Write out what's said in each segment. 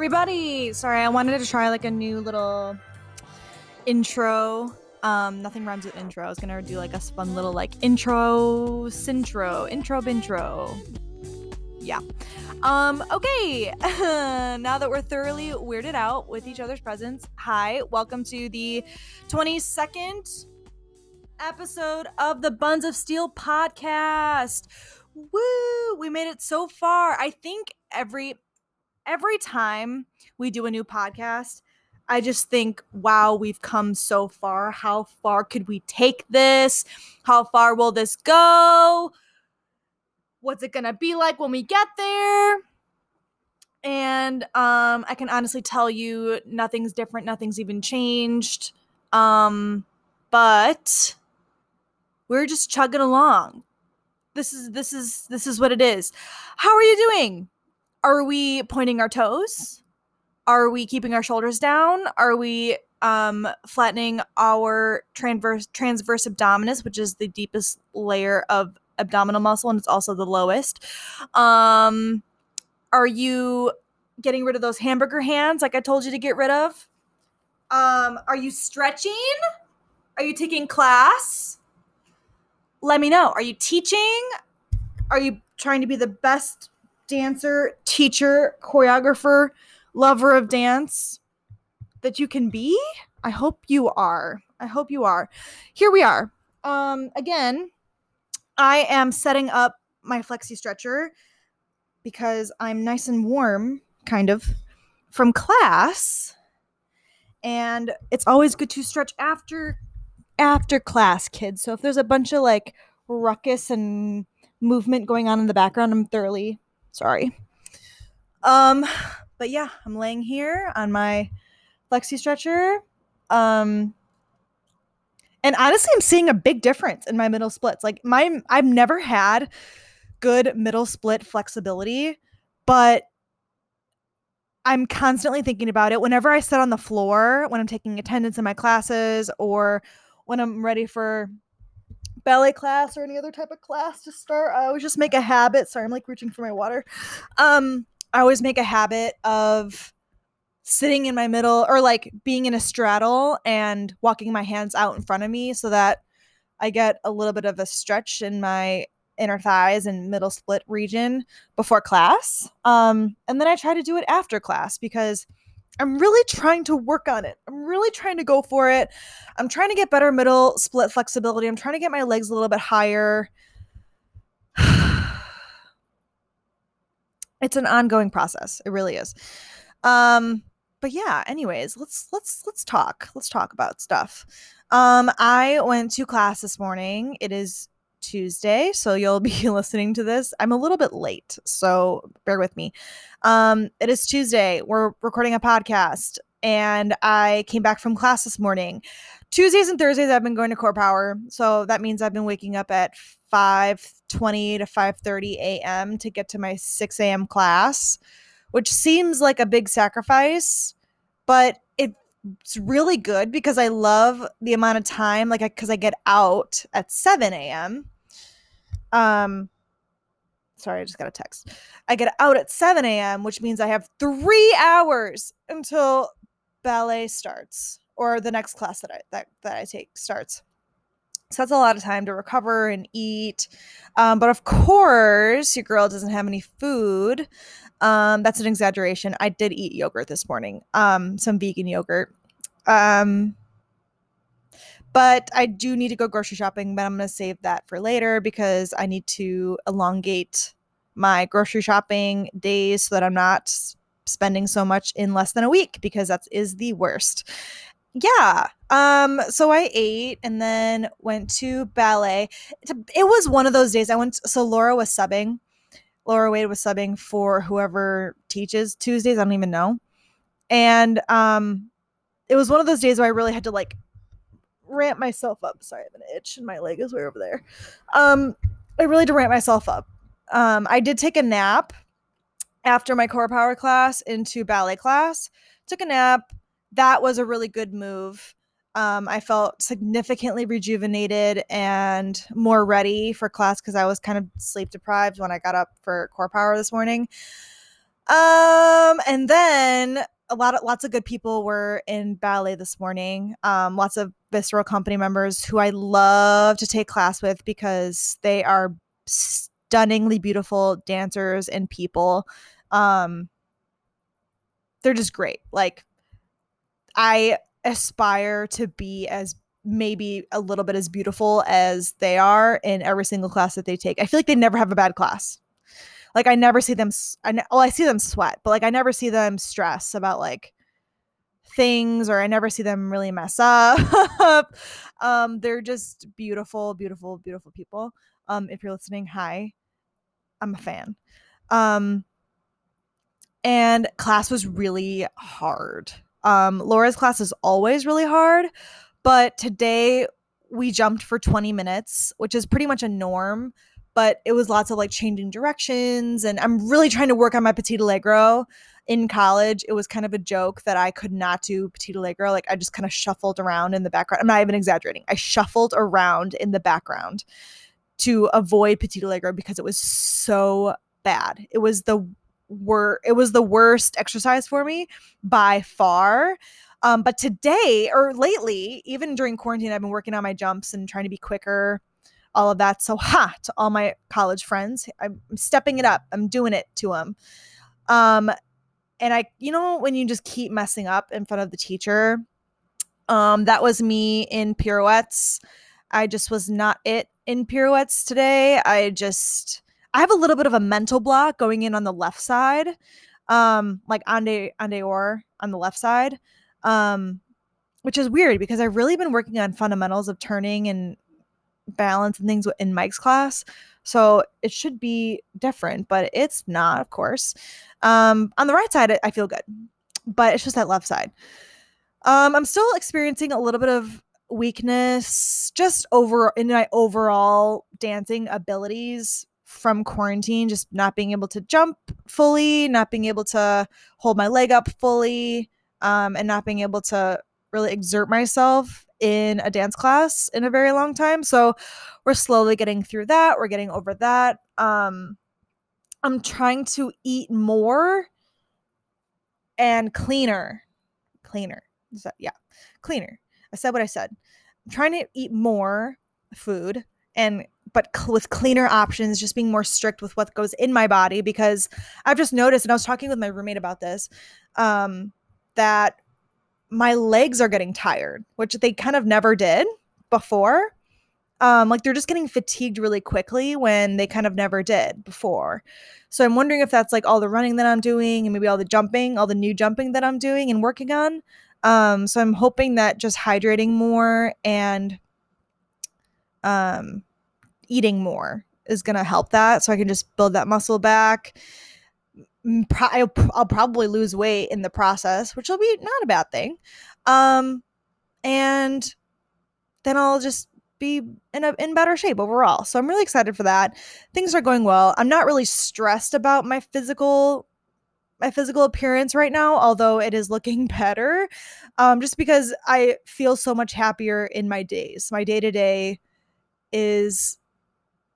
everybody. Sorry, I wanted to try like a new little intro. Um, nothing rhymes with intro. I was gonna do like a fun little like intro, sintro, intro, bintro. Yeah. Um, okay. now that we're thoroughly weirded out with each other's presence, hi, welcome to the 22nd episode of the Buns of Steel podcast. Woo! We made it so far. I think every every time we do a new podcast, I just think, wow, we've come so far. How far could we take this? How far will this go? What's it gonna be like when we get there? And um, I can honestly tell you nothing's different, nothing's even changed. Um, but we're just chugging along. This is this is this is what it is. How are you doing? Are we pointing our toes? Are we keeping our shoulders down? Are we um, flattening our transverse transverse abdominis, which is the deepest layer of abdominal muscle and it's also the lowest? Um, are you getting rid of those hamburger hands like I told you to get rid of? Um, are you stretching? Are you taking class? Let me know. Are you teaching? Are you trying to be the best dancer, teacher, choreographer, lover of dance that you can be? I hope you are. I hope you are. Here we are. Um again, I am setting up my flexi stretcher because I'm nice and warm kind of from class and it's always good to stretch after after class kids so if there's a bunch of like ruckus and movement going on in the background i'm thoroughly Sorry. Um, but yeah, I'm laying here on my flexi stretcher. Um, and honestly, I'm seeing a big difference in my middle splits. Like my, I've never had good middle split flexibility, but I'm constantly thinking about it whenever I sit on the floor, when I'm taking attendance in my classes, or when I'm ready for ballet class or any other type of class to start, I always just make a habit. Sorry, I'm like reaching for my water. Um, I always make a habit of sitting in my middle or like being in a straddle and walking my hands out in front of me so that I get a little bit of a stretch in my inner thighs and middle split region before class. Um, and then I try to do it after class because I'm really trying to work on it. I'm really trying to go for it. I'm trying to get better middle split flexibility. I'm trying to get my legs a little bit higher. it's an ongoing process. It really is. Um but yeah, anyways, let's let's let's talk. Let's talk about stuff. Um I went to class this morning. It is Tuesday, so you'll be listening to this. I'm a little bit late, so bear with me. Um, it is Tuesday. We're recording a podcast, and I came back from class this morning. Tuesdays and Thursdays, I've been going to Core Power, so that means I've been waking up at 5:20 to 5:30 a.m. to get to my 6 a.m. class, which seems like a big sacrifice, but it's really good because I love the amount of time, like, because I, I, get out at 7 a.m. Um, sorry, I just got a text. I get out at 7 a.m., which means I have three hours until ballet starts or the next class that I that, that I take starts. So that's a lot of time to recover and eat. Um, but of course, your girl doesn't have any food. Um, that's an exaggeration. I did eat yogurt this morning, um, some vegan yogurt. Um, but I do need to go grocery shopping, but I'm going to save that for later because I need to elongate my grocery shopping days so that I'm not spending so much in less than a week because that is the worst. Yeah. Um so I ate and then went to ballet. It was one of those days I went so Laura was subbing Laura Wade was subbing for whoever teaches Tuesdays. I don't even know. And um, it was one of those days where I really had to like ramp myself up. Sorry, I have an itch and my leg is way over there. Um, I really had to ramp myself up. Um, I did take a nap after my core power class into ballet class. Took a nap. That was a really good move. Um, I felt significantly rejuvenated and more ready for class because I was kind of sleep deprived when I got up for core power this morning. Um, and then a lot of lots of good people were in ballet this morning. Um, lots of visceral company members who I love to take class with because they are stunningly beautiful dancers and people. Um, they're just great. Like I aspire to be as maybe a little bit as beautiful as they are in every single class that they take. I feel like they never have a bad class. Like I never see them. I ne- well, I see them sweat, but like I never see them stress about like things, or I never see them really mess up. um, they're just beautiful, beautiful, beautiful people. Um, if you're listening, hi, I'm a fan. Um, and class was really hard. Um, Laura's class is always really hard, but today we jumped for 20 minutes, which is pretty much a norm but it was lots of like changing directions and i'm really trying to work on my petit allegro. In college it was kind of a joke that i could not do petit allegro like i just kind of shuffled around in the background. I'm not even exaggerating. I shuffled around in the background to avoid petit allegro because it was so bad. It was the wor- it was the worst exercise for me by far um, but today or lately even during quarantine i've been working on my jumps and trying to be quicker all of that. So, ha to all my college friends. I'm stepping it up. I'm doing it to them. Um, and I, you know, when you just keep messing up in front of the teacher, um, that was me in pirouettes. I just was not it in pirouettes today. I just, I have a little bit of a mental block going in on the left side, um, like en dehors on the left side, um, which is weird because I've really been working on fundamentals of turning and balance and things in Mike's class. So it should be different, but it's not, of course. Um, on the right side, I feel good, but it's just that left side. Um, I'm still experiencing a little bit of weakness just over in my overall dancing abilities from quarantine, just not being able to jump fully, not being able to hold my leg up fully, um, and not being able to really exert myself in a dance class in a very long time. So we're slowly getting through that. We're getting over that. Um, I'm trying to eat more and cleaner. Cleaner. That, yeah, cleaner. I said what I said. I'm trying to eat more food and but with cleaner options, just being more strict with what goes in my body because I've just noticed, and I was talking with my roommate about this, um, that my legs are getting tired, which they kind of never did before. Um, like they're just getting fatigued really quickly when they kind of never did before. So I'm wondering if that's like all the running that I'm doing and maybe all the jumping, all the new jumping that I'm doing and working on. Um, so I'm hoping that just hydrating more and um, eating more is going to help that so I can just build that muscle back I'll, probably lose weight in the process, which will be not a bad thing. Um, and then I'll just be in a in better shape overall. So I'm really excited for that. Things are going well. I'm not really stressed about my physical my physical appearance right now, although it is looking better. Um, just because I feel so much happier in my days. My day to day is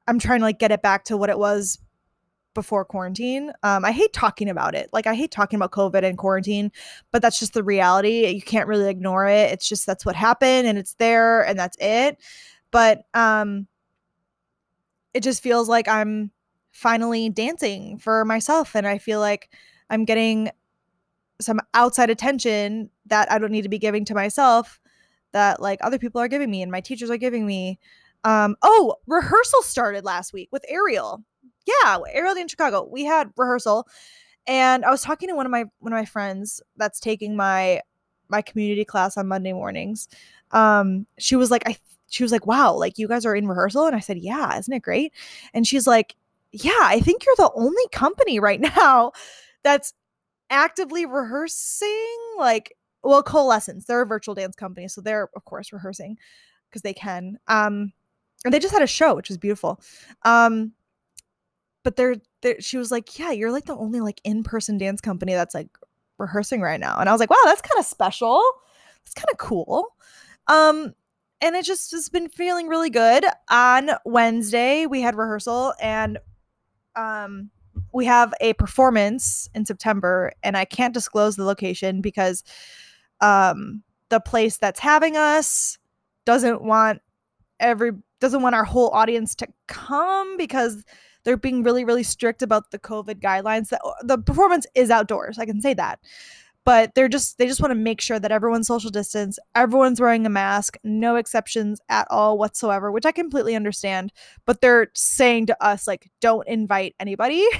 I'm trying to like get it back to what it was before quarantine. Um, I hate talking about it. Like I hate talking about COVID and quarantine, but that's just the reality. You can't really ignore it. It's just that's what happened and it's there and that's it. But um it just feels like I'm finally dancing for myself and I feel like I'm getting some outside attention that I don't need to be giving to myself that like other people are giving me and my teachers are giving me. Um, oh, rehearsal started last week with Aerial yeah, Aerial in Chicago. We had rehearsal, and I was talking to one of my one of my friends that's taking my my community class on Monday mornings. Um, she was like, I she was like, wow, like you guys are in rehearsal, and I said, yeah, isn't it great? And she's like, yeah, I think you're the only company right now that's actively rehearsing like well coalescence they're a virtual dance company so they're of course rehearsing because they can um and they just had a show which was beautiful. Um but they're, they're she was like yeah you're like the only like in-person dance company that's like rehearsing right now. And i was like wow that's kind of special. It's kind of cool. Um and it just has been feeling really good. On wednesday we had rehearsal and um we have a performance in September, and I can't disclose the location because um, the place that's having us doesn't want every doesn't want our whole audience to come because they're being really really strict about the covid guidelines. The performance is outdoors i can say that but they're just they just want to make sure that everyone's social distance everyone's wearing a mask no exceptions at all whatsoever which i completely understand but they're saying to us like don't invite anybody.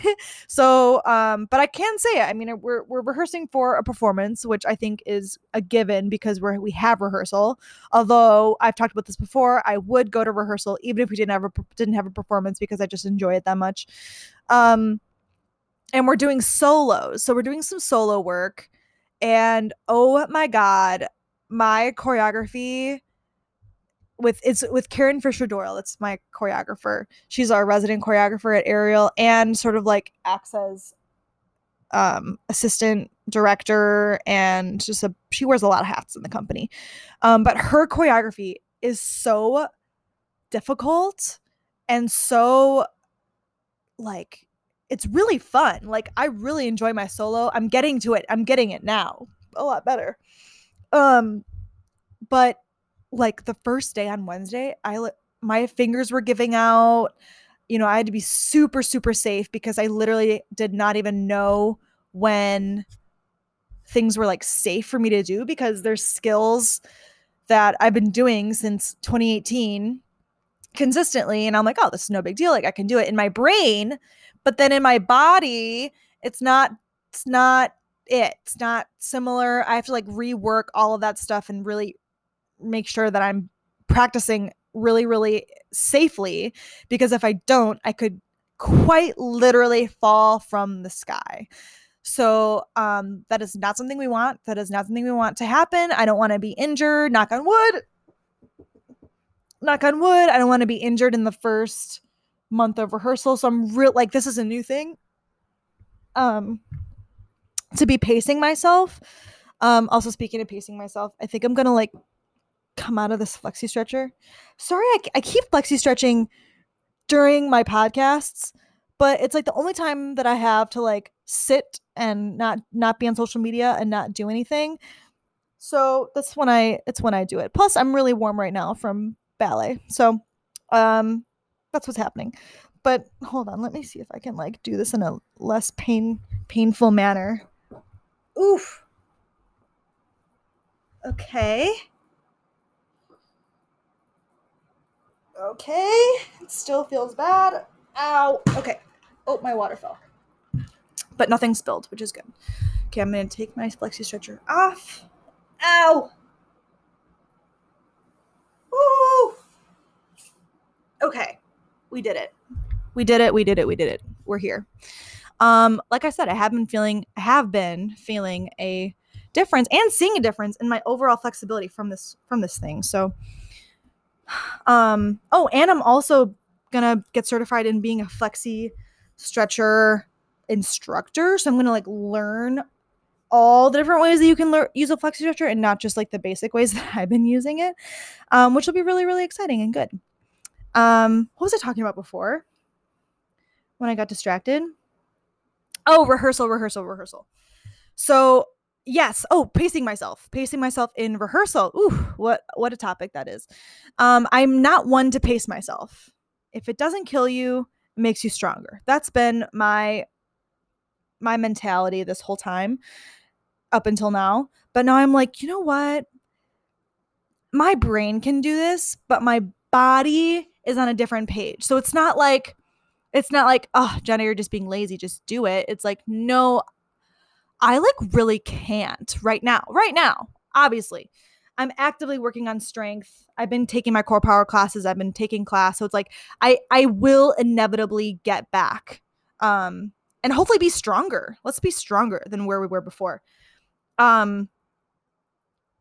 So um but i can say it i mean we're, we're rehearsing for a performance which i think is a given because we're we have rehearsal. Although i've talked about this before i would go to rehearsal even if we didn't have a didn't have a performance because i just enjoy it that much. Um and we're doing solos so we're doing some solo work and oh my god my choreography with it's with Karen Fisher Doyle. It's my choreographer. She's our resident choreographer at Aerial and sort of like acts as um, assistant director and just a she wears a lot of hats in the company. Um, but her choreography is so difficult and so like it's really fun. Like I really enjoy my solo. I'm getting to it. I'm getting it now. A lot better. Um but like the first day on Wednesday, I my fingers were giving out. You know, I had to be super super safe because I literally did not even know when things were like safe for me to do because there's skills that I've been doing since 2018 consistently and I'm like, "Oh, this is no big deal. Like I can do it." In my brain, but then in my body it's not it's not it it's not similar i have to like rework all of that stuff and really make sure that i'm practicing really really safely because if i don't i could quite literally fall from the sky. So um that is not something we want that is not something we want to happen i don't want to be injured knock on wood. Knock on wood i don't want to be injured in the first month of rehearsal. So I'm real like this is a new thing. Um to be pacing myself. Um also speaking of pacing myself, I think I'm gonna like come out of this flexi stretcher. Sorry, I, I keep flexi stretching during my podcasts, but it's like the only time that I have to like sit and not not be on social media and not do anything. So that's when I it's when I do it. Plus I'm really warm right now from ballet. So um that's what's happening. But hold on, let me see if I can like do this in a less pain painful manner. Oof. Okay. Okay. It still feels bad. Ow. Okay. Oh, my water fell. But nothing spilled, which is good. Okay, I'm gonna take my flexi stretcher off. Ow. Ooh. Okay we did it. We did it. We did it. We did it. We're here. Um, like I said, I have been feeling, have been feeling a difference and seeing a difference in my overall flexibility from this from this thing. So, um, oh, and I'm also gonna get certified in being a flexi stretcher instructor. So I'm gonna like learn all the different ways that you can learn use a flexi stretcher and not just like the basic ways that I've been using it, um, which will be really really exciting and good. Um, what was I talking about before? When I got distracted? Oh, rehearsal, rehearsal, rehearsal. So yes. Oh, pacing myself, pacing myself in rehearsal. Ooh, what what a topic that is. Um, I'm not one to pace myself. If it doesn't kill you, makes you stronger. That's been my my mentality this whole time up until now. But now I'm like, you know what? My brain can do this, but my body is on a different page. So it's not like it's not like, oh, Gena, you're just being lazy, just do it. It's like, no, I like really can't right now. Right now, obviously. I'm actively working on strength. I've been taking my core power classes. I've been taking class. So it's like I I will inevitably get back. Um and hopefully be stronger. Let's be stronger than where we were before. Um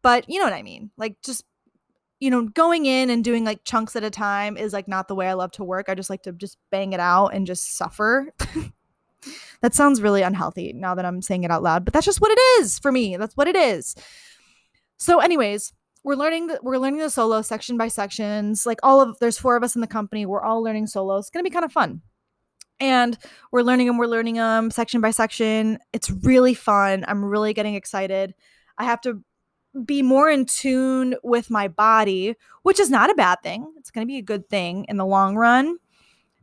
but you know what I mean? Like just you know, going in and doing like chunks at a time is like not the way I love to work. I just like to just bang it out and just suffer. that sounds really unhealthy now that I'm saying it out loud, but that's just what it is for me. That's what it is. So, anyways, we're learning we're learning the solo section by sections. Like all of there's four of us in the company. We're all learning solos. It's gonna be kind of fun. and we're learning them we're learning them section by section it's really fun i'm really getting excited i have to be more in tune with my body which is not a bad thing. It's going to be a good thing in the long run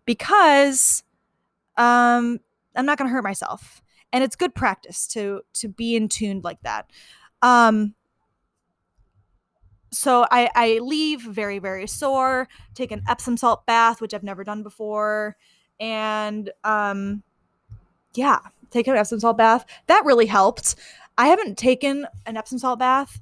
because um i'm not going to hurt myself. And it's good practice to to be in tune like that. Um so I, I leave very very sore take an epsom salt bath which i've never done before and um yeah take an epsom salt bath. That really helped i haven't taken an epsom salt bath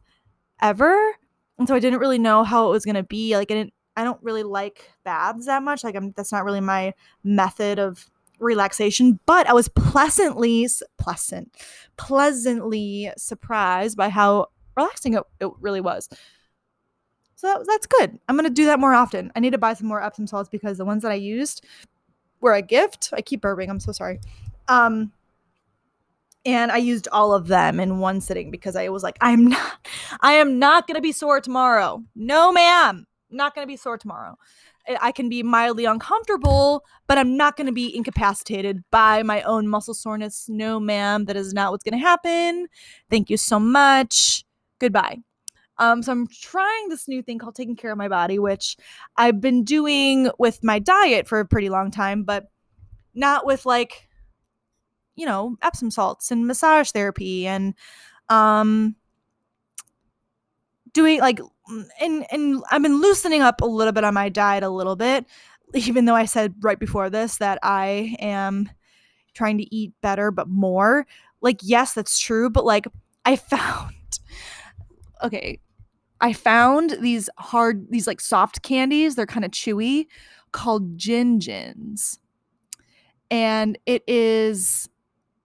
ever and so i didn't really know how it was going to be like i didn't i don't really like baths that much like i'm that's not really my method of relaxation but i was pleasantly pleasant pleasantly surprised by how relaxing it, it really was so that, that's good i'm going to do that more often i need to buy some more epsom salts because the ones that i used were a gift. I keep burping. I'm so sorry. Um, and I used all of them in one sitting because I was like, I'm not, I am not gonna be sore tomorrow. No, ma'am, not gonna be sore tomorrow. I can be mildly uncomfortable, but I'm not gonna be incapacitated by my own muscle soreness. No, ma'am, that is not what's gonna happen. Thank you so much. Goodbye. Um, so I'm trying this new thing called taking care of my body, which I've been doing with my diet for a pretty long time, but not with like, you know, Epsom salts and massage therapy and um doing like and and I've been loosening up a little bit on my diet a little bit, even though I said right before this that I am trying to eat better but more. Like, yes, that's true, but like I found okay, I found these hard, these like soft candies. They're kind of chewy called Gin Gins. And it is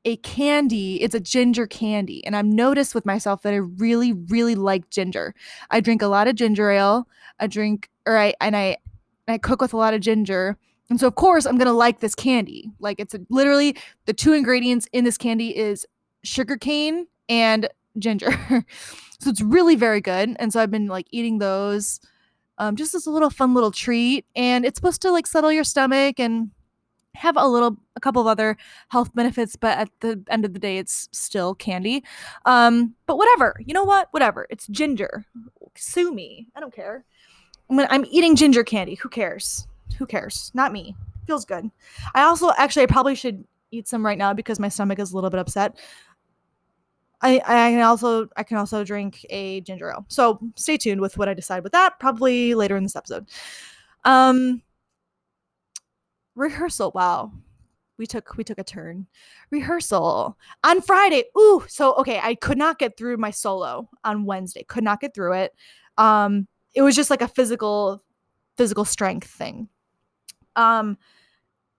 a candy. It's a ginger candy. And I've noticed with myself that I really, really like ginger. I drink a lot of ginger ale. I drink, or I, and I, I cook with a lot of ginger. And so, of course, I'm to like this candy. Like, it's a, literally the two ingredients in this candy is sugar cane and ginger. so it's really very good. And so I've been like eating those um, just as a little fun little treat. And it's supposed to like settle your stomach and have a little a couple of other health benefits but at the end of the day it's still candy. Um but whatever you know what? Whatever. It's ginger. Sue me. I don't care. I mean, i'm eating ginger candy who cares? Who cares? Not me. Feels good. I also actually i probably should eat some right now because my stomach is a little bit upset. I, I can also I can also drink a ginger ale. So stay tuned with what I decide with that. Probably later in this episode. Um, rehearsal. Wow, we took we took a turn. Rehearsal on Friday. Ooh, so okay, I could not get through my solo on Wednesday. Could not get through it. Um, it was just like a physical physical strength thing. Um,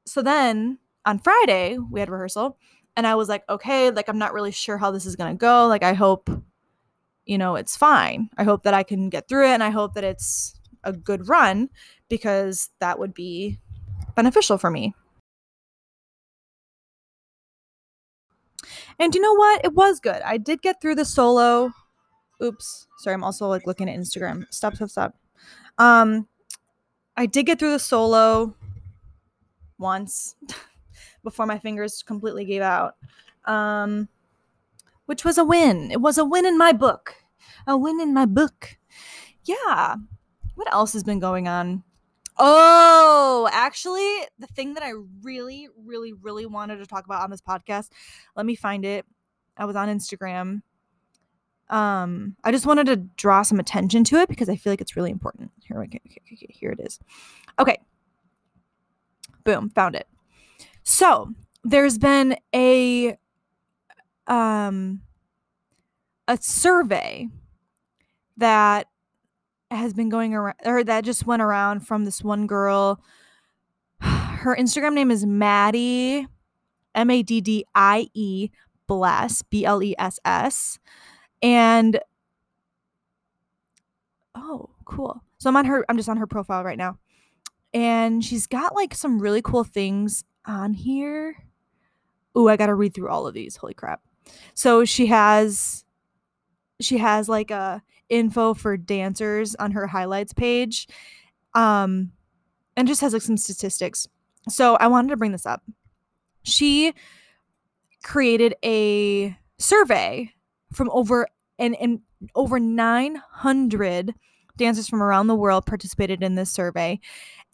so then on Friday we had rehearsal and I was like, okay, like I'm not really sure how this is going to go. Like I hope you know, it's fine. I hope that I can get through it and I hope that it's a good run because that would be beneficial for me. And you know what? It was good. I did get through the solo. Oops. Sorry, I'm also like looking at Instagram. Stop, stop, stop. Um I did get through the solo once. before my fingers completely gave out. Um, which was a win. It was a win in my book. A win in my book. Yeah. What else has been going on? Oh, actually, the thing that I really, really, really wanted to talk about on this podcast, let me find it. I was on Instagram. Um, I just wanted to draw some attention to it because I feel like it's really important. Here, okay, here it is. Okay. Boom, found it. So there's been a um a survey that has been going around or that just went around from this one girl. Her Instagram name is Maddie M A D D I E Bless B L E S S and oh cool so i'm on her i'm just on her profile right now and she's got like some really cool things on here. Oh, I got to read through all of these. Holy crap. So she has she has like a info for dancers on her highlights page. Um and just has like some statistics. so I wanted to bring this up. She created a survey from over and, and over 900 dancers from around the world participated in this survey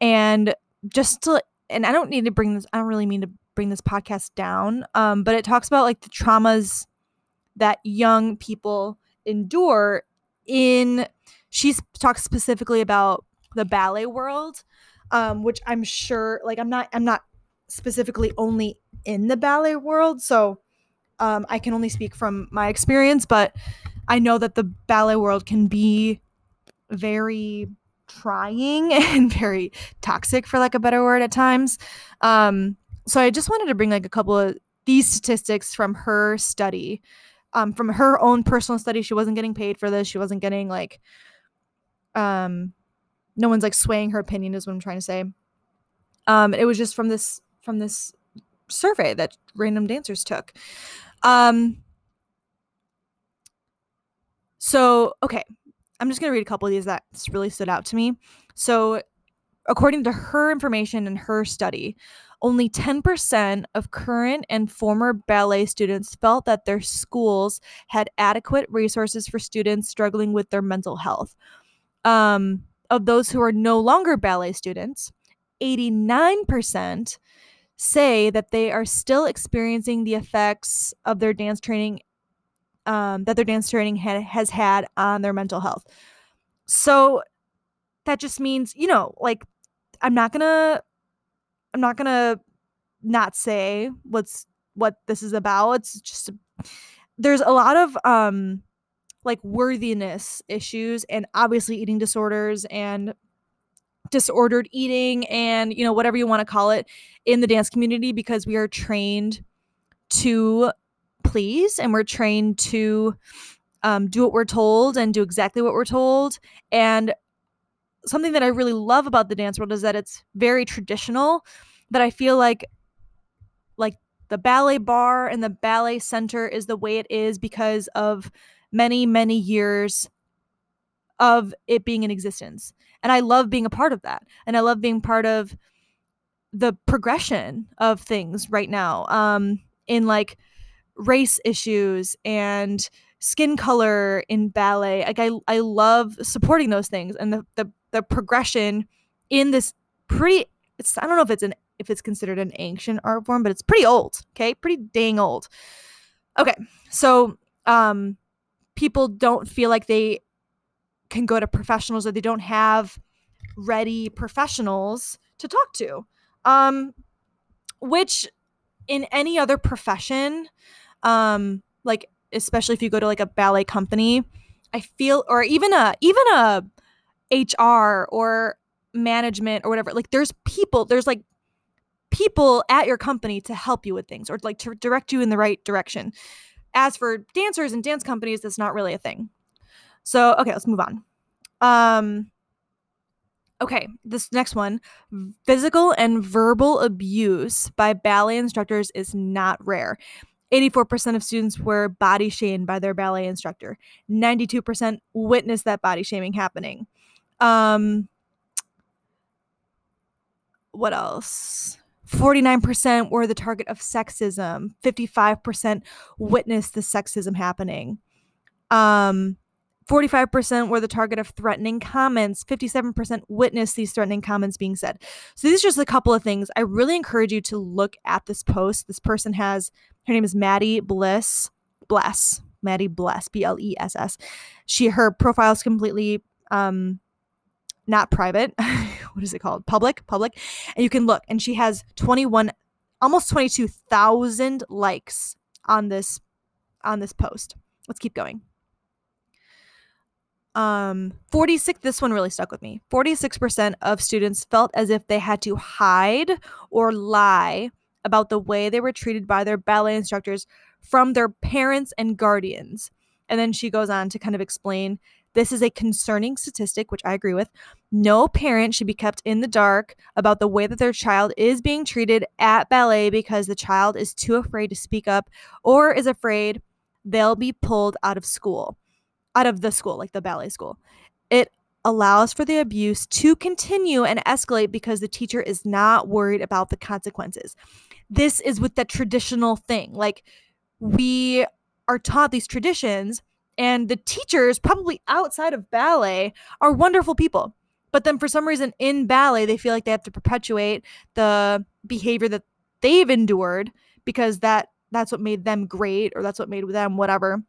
and just to and i don't need to bring this i don't really mean to bring this podcast down um, but it talks about like the traumas that young people endure in she talks specifically about the ballet world um, which i'm sure like i'm not i'm not specifically only in the ballet world so um, i can only speak from my experience but i know that the ballet world can be very trying and very toxic for like a better word at times. Um, so i just wanted to bring like a couple of these statistics from her study um, from her own personal study she wasn't getting paid for this. She wasn't getting like um no one's like swaying her opinion is what i'm trying to say. Um it was just from this from this survey that random dancers took. Um so okay i'm just to read a couple of these that really stood out to me. So according to her information and her study only 10% of current and former ballet students felt that their schools had adequate resources for students struggling with their mental health. Um, of those who are no longer ballet students, 89% say that they are still experiencing the effects of their dance training um, that their dance training ha- has had on their mental health. So that just means, you know, like I'm not gonna I'm not gonna not say what's what this is about. It's just there's a lot of um like worthiness issues and obviously eating disorders and disordered eating and you know whatever you want to call it in the dance community because we are trained to please and we're trained to um, do what we're told and do exactly what we're told and something that I really love about the dance world is that it's very traditional. That I feel like, like the ballet bar and the ballet center is the way it is because of many many years of it being in existence. And I love being a part of that. And I love being part of the progression of things right now. Um, in like race issues and skin color in ballet. Like I I love supporting those things and the the the progression in this pretty it's I don't know if it's an if it's considered an ancient art form, but it's pretty old, okay? Pretty dang old. Okay. So, um people don't feel like they can go to professionals or they don't have ready professionals to talk to. Um which in any other profession um like especially if you go to like a ballet company, I feel or even a even a HR or management or whatever. Like there's people, there's like people at your company to help you with things or like to direct you in the right direction. As for dancers and dance companies, that's not really a thing. So, okay, let's move on. Um okay, this next one, physical and verbal abuse by ballet instructors is not rare. 84% of students were body shamed by their ballet instructor. 92% witnessed that body shaming happening. Um, what else? 49% were the target of sexism. 55% witnessed the sexism happening. Um, 45% were the target of threatening comments. 57% witnessed these threatening comments being said. So these are just a couple of things. I really encourage you to look at this post. This person has, her name is Maddie Bliss. Bless. Maddie Bless. B L E S S. She, her profile is completely um, not private. what is it called? Public, public. And you can look. And she has 21, almost 22,000 likes on this on this post. Let's keep going. Um 46 this one really stuck with me. 46% of students felt as if they had to hide or lie about the way they were treated by their ballet instructors from their parents and guardians. And then she goes on to kind of explain this is a concerning statistic, which I agree with. No parent should be kept in the dark about the way that their child is being treated at ballet because the child is too afraid to speak up or is afraid they'll be pulled out of school, out of the school, like the ballet school. It allows for the abuse to continue and escalate because the teacher is not worried about the consequences. This is with the traditional thing. Like we are taught these traditions and the teachers probably outside of ballet are wonderful people. But then for some reason in ballet they feel like they have to perpetuate the behavior that they've endured because that that's what made them great or that's what made them whatever.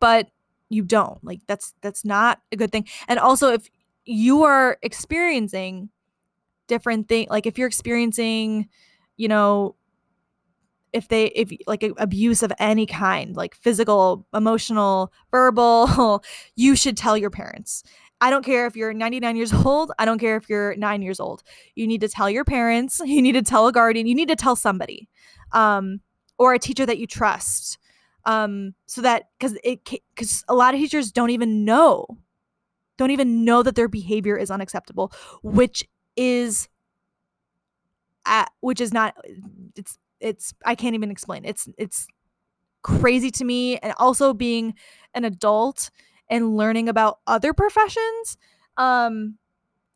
But you don't. Like that's that's not a good thing. And also if you are experiencing different thing like if you're experiencing, you know, if they if like abuse of any kind, like physical, emotional, verbal, you should tell your parents. I don't care if you're 99 years old. I don't care if you're nine years old. You need to tell your parents. You need to tell a guardian. You need to tell somebody, um, or a teacher that you trust um so that because it because a lot of teachers don't even know don't even know that their behavior is unacceptable which is at which is not it's it's i can't even explain. It's it's crazy to me and also being an adult and learning about other professions um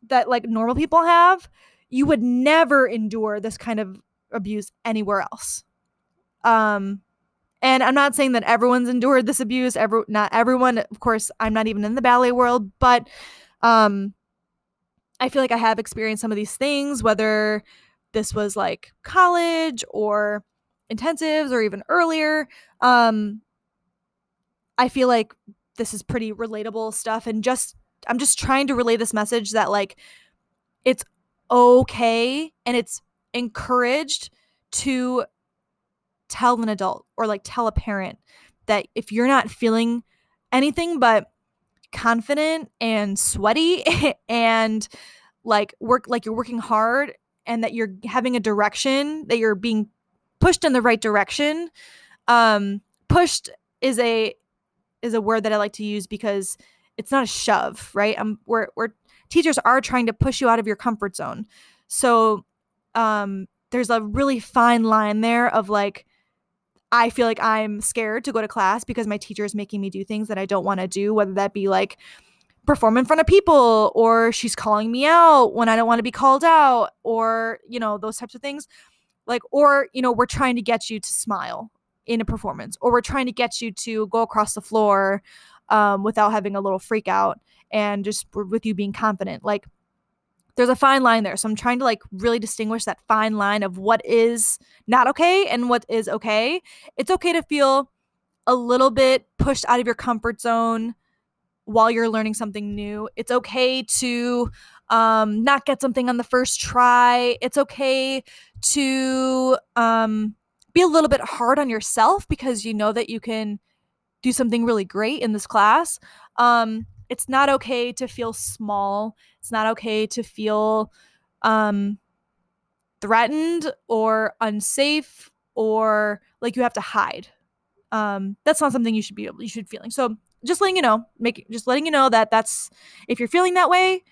that like normal people have you would never endure this kind of abuse anywhere else. Um and I'm not saying that everyone's endured this abuse. Every not everyone, of course, I'm not even in the ballet world, but um I feel like I have experienced some of these things, whether this was like college or intensives or even earlier. Um I feel like this is pretty relatable stuff and just I'm just trying to relay this message that like it's okay and it's encouraged to tell an adult or like tell a parent that if you're not feeling anything but confident and sweaty and like work like you're working hard and that you're having a direction that you're being pushed in the right direction um pushed is a is a word that I like to use because it's not a shove, right? Um where where teachers are trying to push you out of your comfort zone. So um there's a really fine line there of like I feel like I'm scared to go to class because my teacher is making me do things that I don't want to do, whether that be like perform in front of people or she's calling me out when I don't want to be called out or, you know, those types of things. Like, or, you know, we're trying to get you to smile in a performance or we're trying to get you to go across the floor um, without having a little freak out and just with you being confident. Like, there's a fine line there. So I'm trying to like really distinguish that fine line of what is not okay and what is okay. It's okay to feel a little bit pushed out of your comfort zone while you're learning something new. It's okay to um, not get something on the first try. It's okay to um, be a little bit hard on yourself because you know that you can do something really great in this class. Um, it's not okay to feel small. It's not okay to feel um, threatened or unsafe or like you have to hide. Um, that's not something you should be able, you should feeling. So just letting you know, make just letting you know that that's if you're feeling that way,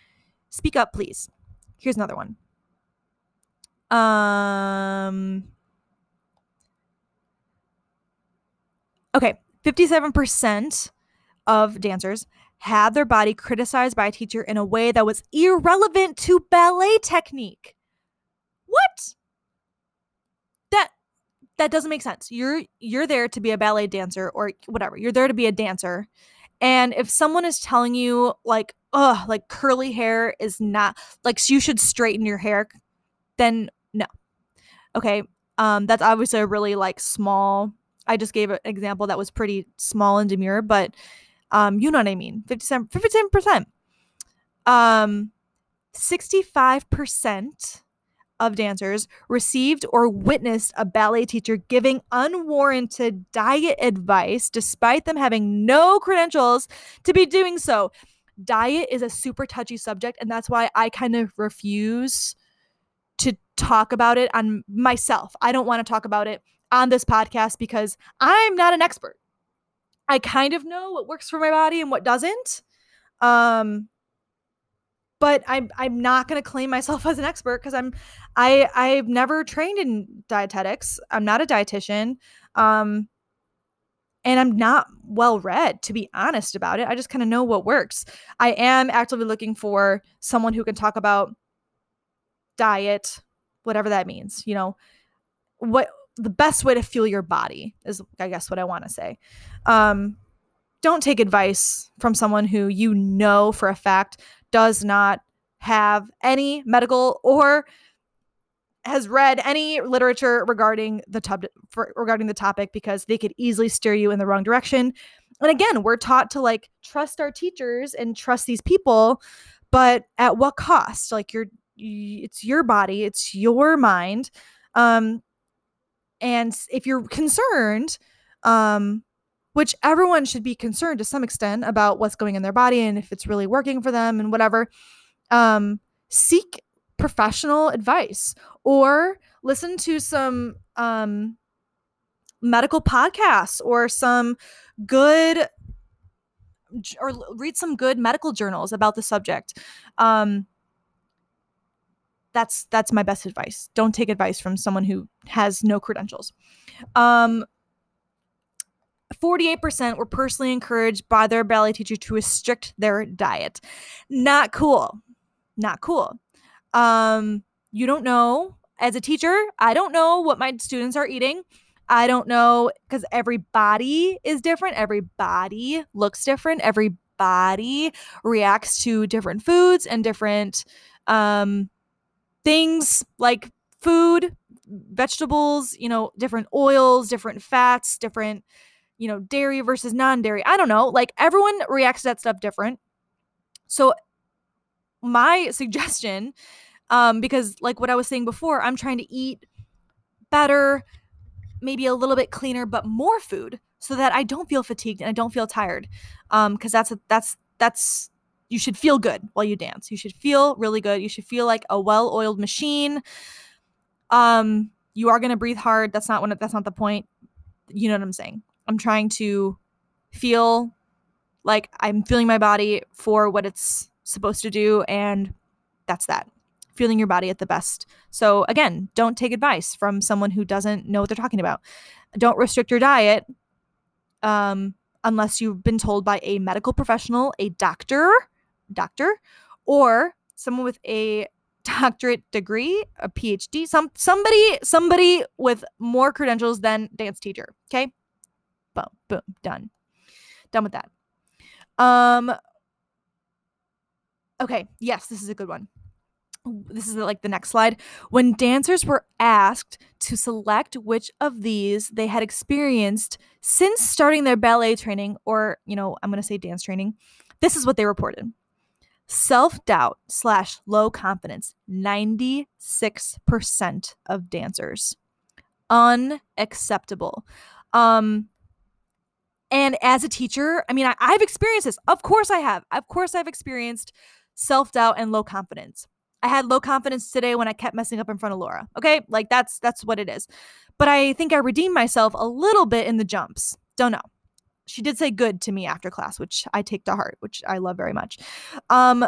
speak up, please. Here's another one. Um. Okay, 57% of dancers had their body criticized by a teacher in a way that was irrelevant to ballet technique. What? That that doesn't make sense. You're you're there to be a ballet dancer or whatever. You're there to be a dancer. And if someone is telling you like, oh, like curly hair is not like you should straighten your hair, then no. Okay. Um, that's obviously a really like small. I just gave an example that was pretty small and demure, but um, you know what I mean? 57, 57%. Um, 65% of dancers received or witnessed a ballet teacher giving unwarranted diet advice despite them having no credentials to be doing so. Diet is a super touchy subject, and that's why I kind of refuse to talk about it on myself. I don't want to talk about it on this podcast because I'm not an expert. I kind of know what works for my body and what doesn't. Um, but I'm I'm not going to claim myself as an expert because I'm I I've never trained in dietetics. I'm not a dietitian. Um, and I'm not well read to be honest about it. I just kind of know what works. I am actively looking for someone who can talk about diet, whatever that means, you know, what the best way to fuel your body is I guess what I want to say. Um don't take advice from someone who you know for a fact does not have any medical or has read any literature regarding the tub for, regarding the topic because they could easily steer you in the wrong direction. And again, we're taught to like trust our teachers and trust these people, but at what cost? Like you're it's your body, it's your mind. Um and if you're concerned um which everyone should be concerned to some extent about what's going in their body and if it's really working for them and whatever um seek professional advice or listen to some um, medical podcasts or some good or read some good medical journals about the subject. Um, that's that's my best advice don't take advice from someone who has no credentials um 48% were personally encouraged by their ballet teacher to restrict their diet not cool not cool um, you don't know as a teacher, I don't know what my students are eating. I don't know because every body is different. Every body looks different. Every body reacts to different foods and different um, things like food, vegetables, you know, different oils, different fats, different, you know, dairy versus non dairy. I don't know. Like everyone reacts to that stuff different. So, my suggestion um, because like what I was saying before, I'm trying to eat better, maybe a little bit cleaner, but more food so that I don't feel fatigued and I don't feel tired. Um, because that's a, that's that's you should feel good while you dance. You should feel really good. You should feel like a well-oiled machine. Um, you are gonna breathe hard. That's not one. That's not the point. You know what I'm saying? I'm trying to feel like I'm feeling my body for what it's supposed to do, and that's that feeling your body at the best. So again, don't take advice from someone who doesn't know what they're talking about. Don't restrict your diet um, unless you've been told by a medical professional, a doctor, doctor, or someone with a doctorate degree, a PhD, some somebody somebody with more credentials than dance teacher. Okay, boom, boom, done, done with that. Um. Okay, yes, this is a good one this is like the next slide. When dancers were asked to select which of these they had experienced since starting their ballet training, or, you know, I'm going to say dance training, this is what they reported self doubt slash low confidence, 96% of dancers. Unacceptable. Um, and as a teacher, I mean, I, I've experienced this. Of course, I have. Of course, I've experienced self doubt and low confidence. I had low confidence today when I kept messing up in front of Laura. Okay? Like that's that's what it is. But I think I redeemed myself a little bit in the jumps. Don't know. She did say good to me after class, which I take to heart, which I love very much. Um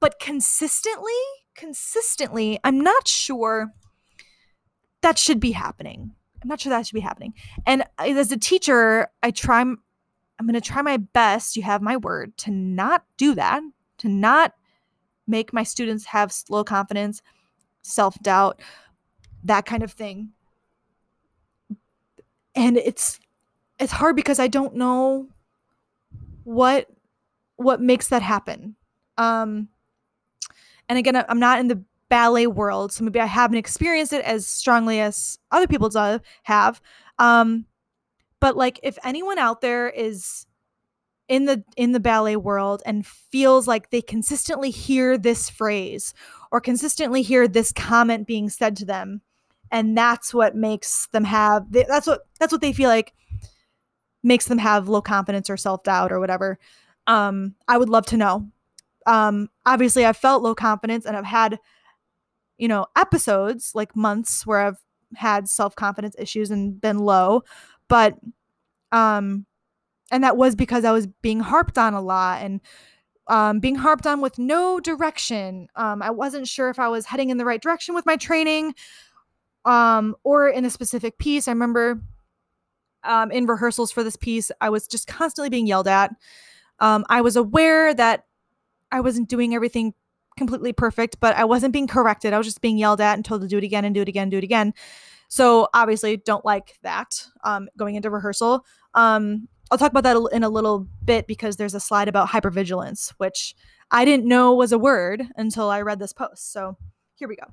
but consistently, consistently, I'm not sure that should be happening. I'm not sure that should be happening. And as a teacher, I try I'm going to try my best, you have my word, to not do that, to not make my students have low confidence, self doubt, that kind of thing. And it's it's hard because I don't know what what makes that happen. Um and again, I'm not in the ballet world, so maybe I haven't experienced it as strongly as other people have. Um, but like, if anyone out there is in the in the ballet world and feels like they consistently hear this phrase or consistently hear this comment being said to them and that's what makes them have that's what that's what they feel like makes them have low confidence or self-doubt or whatever um i would love to know um obviously i've felt low confidence and i've had you know episodes like months where i've had self-confidence issues and been low but um and that was because I was being harped on a lot and um, being harped on with no direction. Um, I wasn't sure if I was heading in the right direction with my training um, or in a specific piece. I remember um, in rehearsals for this piece, I was just constantly being yelled at. Um, I was aware that I wasn't doing everything completely perfect, but I wasn't being corrected. I was just being yelled at and told to do it again and do it again, do it again. So obviously, don't like that um, going into rehearsal. Um, I'll talk about that in a little bit because there's a slide about hypervigilance, which I didn't know was a word until I read this post. So here we go.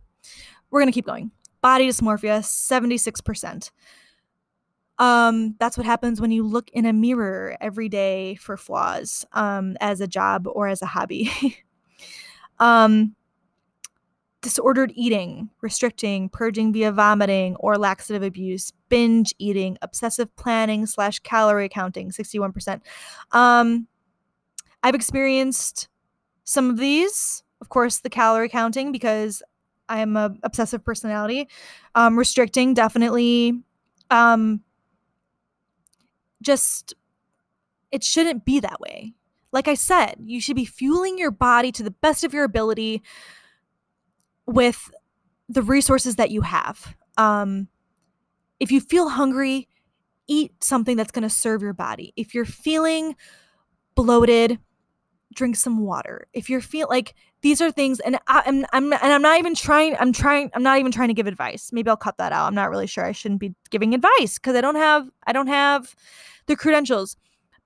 We're going to keep going. Body dysmorphia, 76%. Um, that's what happens when you look in a mirror every day for flaws um, as a job or as a hobby. um, disordered eating, restricting, purging via vomiting or laxative abuse, binge eating, obsessive planning slash calorie counting, 61%. Um, I've experienced some of these, of course, the calorie counting because I'm a obsessive personality. Um, restricting, definitely. Um, just, it shouldn't be that way. Like I said, you should be fueling your body to the best of your ability with the resources that you have. Um, if you feel hungry, eat something that's going to serve your body. If you're feeling bloated, drink some water. If you're feel like these are things, and I, am I'm, and I'm not even trying. I'm trying. I'm not even trying to give advice. Maybe I'll cut that out. I'm not really sure. I shouldn't be giving advice because I don't have. I don't have the credentials.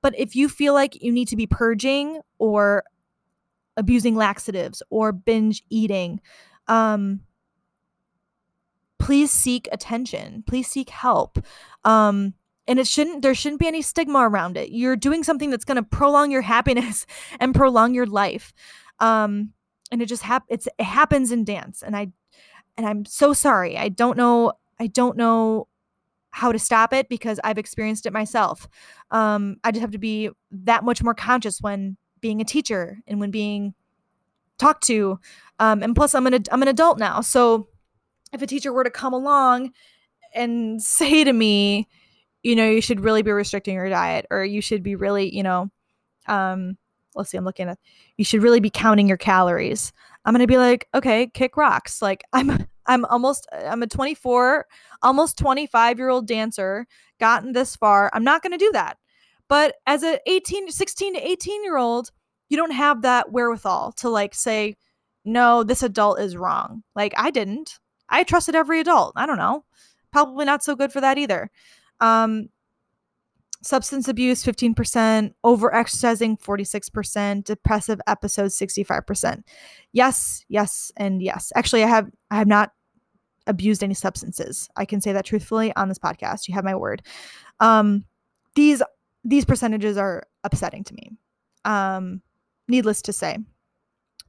But if you feel like you need to be purging or abusing laxatives or binge eating, um, please seek attention. Please seek help. Um, and it shouldn't there shouldn't be any stigma around it. You're doing something that's going to prolong your happiness and prolong your life. Um, and it just hap- it's it happens in dance and I and I'm so sorry. I don't know I don't know how to stop it because I've experienced it myself. Um, I just have to be that much more conscious when being a teacher and when being talked to. Um, and plus, I'm an I'm an adult now, so if a teacher were to come along and say to me, you know, you should really be restricting your diet, or you should be really, you know, um, let's see, I'm looking at, you should really be counting your calories. I'm gonna be like, okay, kick rocks. Like I'm I'm almost I'm a 24, almost 25 year old dancer, gotten this far. I'm not gonna do that. But as a 18, 16 to 18 year old, you don't have that wherewithal to like say, no, this adult is wrong. Like I didn't. I trusted every adult. I don't know. Probably not so good for that either. Um, substance abuse 15%, over exercising 46%, depressive episodes 65%. Yes, yes, and yes. Actually, I have I have not abused any substances. I can say that truthfully on this podcast. You have my word. Um, these these percentages are upsetting to me. Um, needless to say,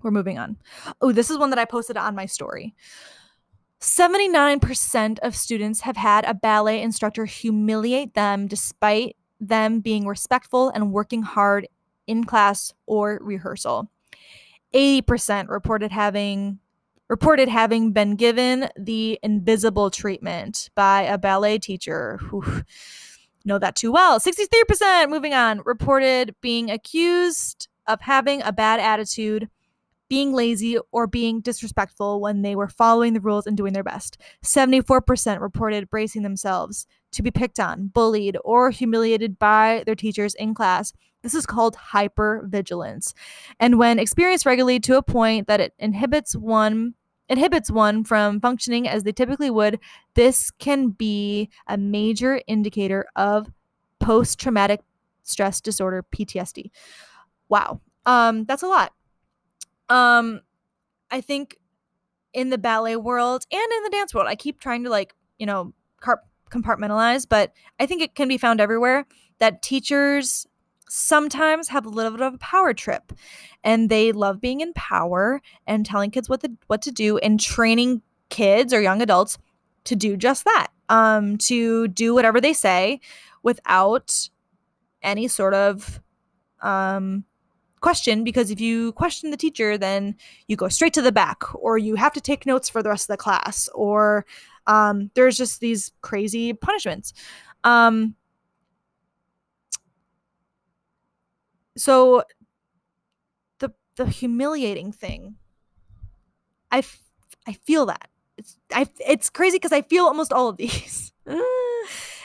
we're moving on. Oh, this is one that I posted on my story. 79% of students have had a ballet instructor humiliate them despite them being respectful and working hard in class or rehearsal. 80% reported having reported having been given the invisible treatment by a ballet teacher who know that too well. 63% moving on reported being accused of having a bad attitude, being lazy, or being disrespectful when they were following the rules and doing their best. 74% reported bracing themselves to be picked on, bullied, or humiliated by their teachers in class. This is called hypervigilance. And when experienced regularly to a point that it inhibits one inhibits one from functioning as they typically would, this can be a major indicator of post traumatic stress disorder PTSD wow um that's a lot um i think in the ballet world and in the dance world i keep trying to like you know compartmentalize but i think it can be found everywhere that teachers sometimes have a little bit of a power trip and they love being in power and telling kids what what to do and training kids or young adults to do just that um to do whatever they say without any sort of um question because if you question the teacher, then you go straight to the back, or you have to take notes for the rest of the class, or um, there's just these crazy punishments. Um, so the the humiliating thing, I, f- I feel that it's I it's crazy because I feel almost all of these.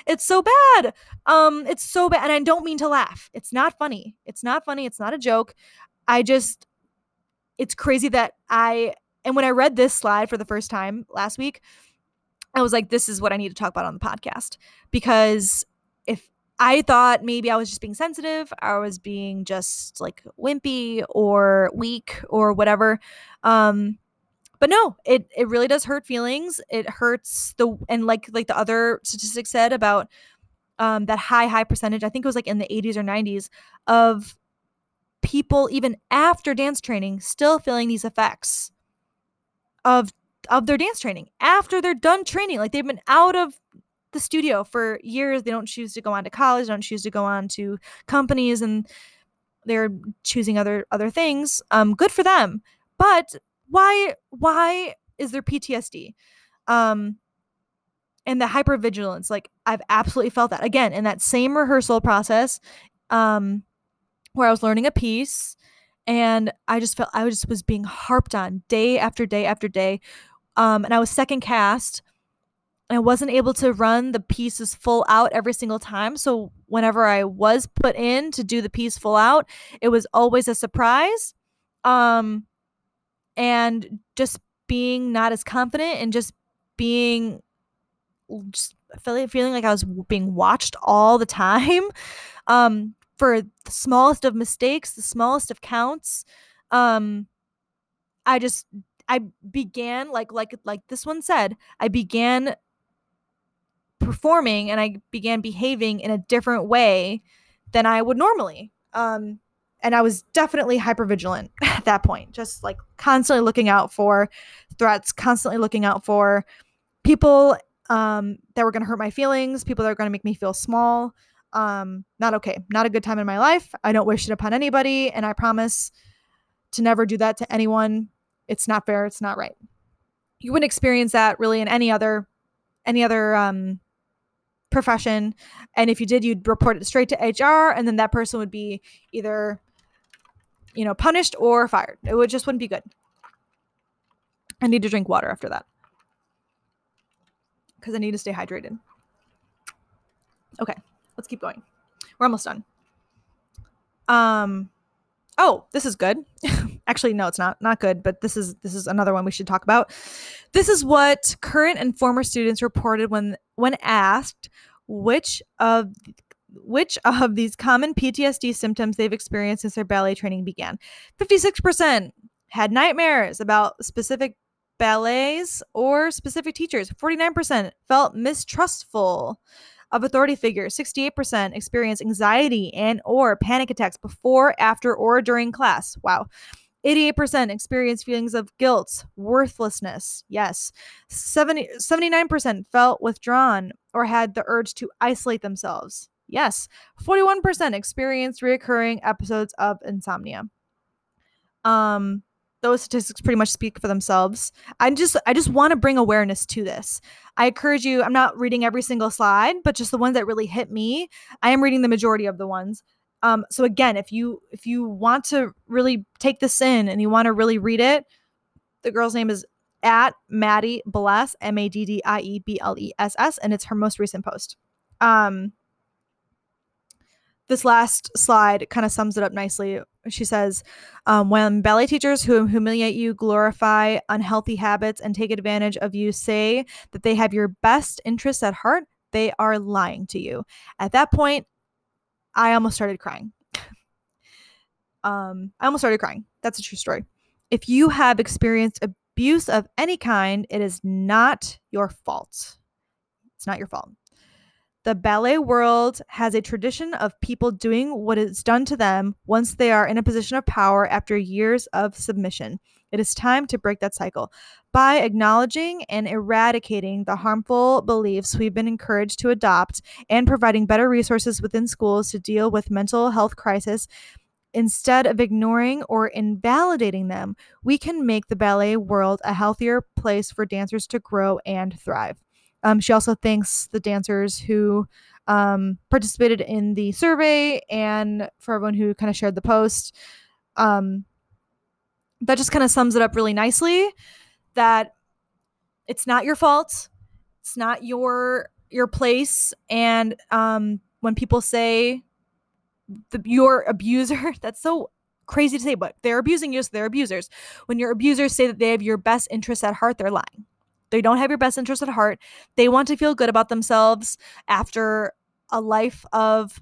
It's so bad. Um, it's so bad. And I don't mean to laugh. It's not funny. It's not funny. It's not a joke. I just, it's crazy that I, and when I read this slide for the first time last week, I was like, this is what I need to talk about on the podcast. Because if I thought maybe I was just being sensitive, I was being just like wimpy or weak or whatever. Um, but no, it it really does hurt feelings. It hurts the and like like the other statistics said about um, that high high percentage. I think it was like in the 80s or 90s of people even after dance training still feeling these effects of of their dance training after they're done training. Like they've been out of the studio for years. They don't choose to go on to college, don't choose to go on to companies and they're choosing other other things. Um, good for them. But why why is there PTSD? Um, and the hypervigilance, like I've absolutely felt that again in that same rehearsal process, um, where I was learning a piece and I just felt I just was being harped on day after day after day um, and I was second cast. And I wasn't able to run the pieces full out every single time. So whenever I was put in to do the piece full out, it was always a surprise. Um, and just being not as confident and just being just feeling feeling like I was being watched all the time. Um, for the smallest of mistakes, the smallest of counts. Um, I just I began like like like this one said, I began performing and I began behaving in a different way than I would normally. Um and I was definitely hyper vigilant at that point, just like constantly looking out for threats, constantly looking out for people um, that were going to hurt my feelings, people that are going to make me feel small. Um, not okay, not a good time in my life. I don't wish it upon anybody, and I promise to never do that to anyone it's not fair it's not right you wouldn't experience that really in any other any other um profession and if you did you'd report it straight to hr and then that person would be either you know punished or fired. It would just wouldn't be good. I need to drink water after that. Because i need to stay hydrated. Okay let's keep going. We're almost done. Um oh this is good. Actually no it's not not good but this is this is another one we should talk about. This is what current and former students reported when when asked which of which of these common PTSD symptoms they've experienced since their ballet training began 56% had nightmares about specific ballets or specific teachers 49% felt mistrustful of authority figures 68% experienced anxiety and or panic attacks before after or during class wow 88% experienced feelings of guilt, worthlessness. Yes. 70, 79% felt withdrawn or had the urge to isolate themselves. Yes. 41% experienced reoccurring episodes of insomnia. Um those statistics pretty much speak for themselves. I just I just want to bring awareness to this. I encourage you, I'm not reading every single slide, but just the ones that really hit me. I am reading the majority of the ones. Um, so again, if you if you want to really take this in and you want to really read it, the girl's name is at Maddie Bless, M A D D I E B L E S S, and it's her most recent post. Um, this last slide kind of sums it up nicely. She says, um, when ballet teachers who humiliate you, glorify unhealthy habits, and take advantage of you say that they have your best interests at heart, they are lying to you. At that point, I almost started crying. um, I almost started crying. That's a true story. If you have experienced abuse of any kind, it is not your fault. It's not your fault. The ballet world has a tradition of people doing what is done to them once they are in a position of power after years of submission. It is time to break that cycle. By acknowledging and eradicating the harmful beliefs we've been encouraged to adopt and providing better resources within schools to deal with mental health crisis, instead of ignoring or invalidating them, we can make the ballet world a healthier place for dancers to grow and thrive. Um, she also thanks the dancers who um, participated in the survey and for everyone who kind of shared the post. Um, that just kind of sums it up really nicely that it's not your fault. It's not your your place and um when people say the your abuser that's so crazy to say but they're abusing you so they're abusers when your abusers say that they have your best interests at heart they're lying they don't have your best interest at heart. They want to feel good about themselves after a life of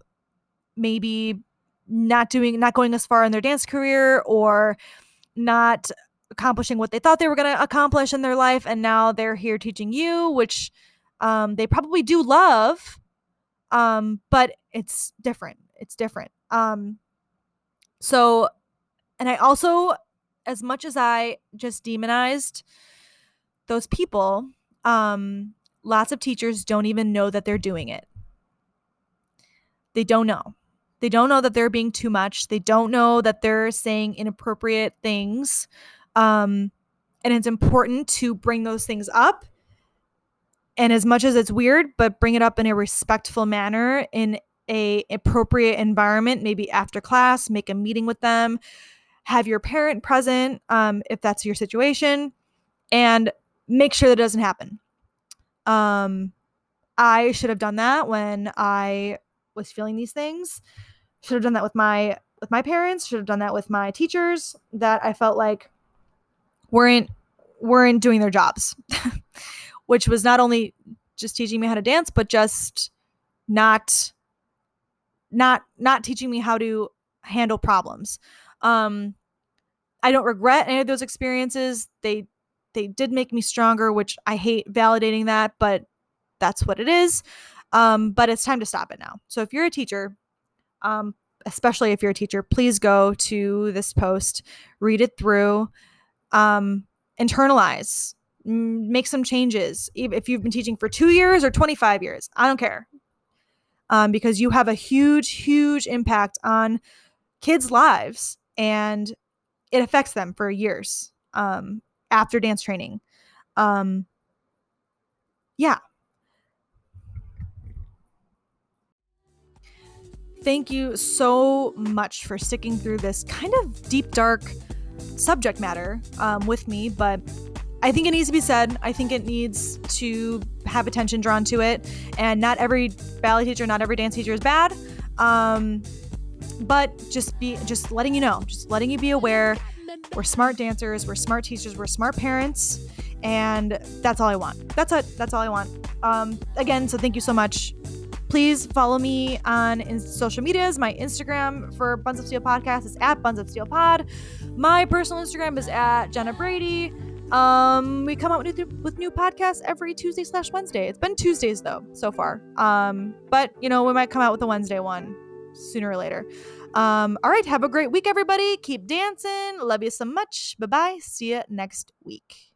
maybe not doing not going as far in their dance career or not accomplishing what they thought they were going to accomplish in their life and now they're here teaching you which um, they probably do love um, but it's different it's different. Um, so and i also as much as i just demonized those people um, lots of teachers don't even know that they're doing it they don't know they don't know that they're being too much. They don't know that they're saying inappropriate things. Um, and it's important to bring those things up. And as much as it's weird, but bring it up in a respectful manner in a appropriate environment, maybe after class, make a meeting with them, have your parent present um, if that's your situation, and make sure that doesn't happen. Um, I should have done that when I was feeling these things. Should have done that with my with my parents should have done that with my teachers that i felt like weren't weren't doing their jobs which was not only just teaching me how to dance but just not not not teaching me how to handle problems. Um i don't regret any of those experiences. They they did make me stronger which i hate validating that but that's what it is um but it's time to stop it now so if you're a teacher um, especially if you're a teacher, please go to this post, read it through, um, internalize, make some changes. If you've been teaching for two years or 25 years, I don't care. Um, because you have a huge, huge impact on kids' lives and it affects them for years um, after dance training. Um, yeah. Thank you so much for sticking through this kind of deep, dark subject matter um, with me, but I think it needs to be said. I think it needs to have attention drawn to it. And not every ballet teacher, not every dance teacher is bad. Um, but just be just letting you know, just letting you be aware. We're smart dancers, we're smart teachers, we're smart parents, and that's all I want. That's it. That's all I want. Um, again, so thank you so much Please follow me on social medias. My Instagram for Buns of Steel podcast is at Buns of Steel Pod. My personal Instagram is at Gena Brady. Um, we come out with new, with new podcasts every Tuesday slash Wednesday. It's been Tuesdays though so far. Um, but you know we might come out with a Wednesday one sooner or later. Um, all right, have a great week, everybody. Keep dancing. Love you so much. Bye bye. See you next week.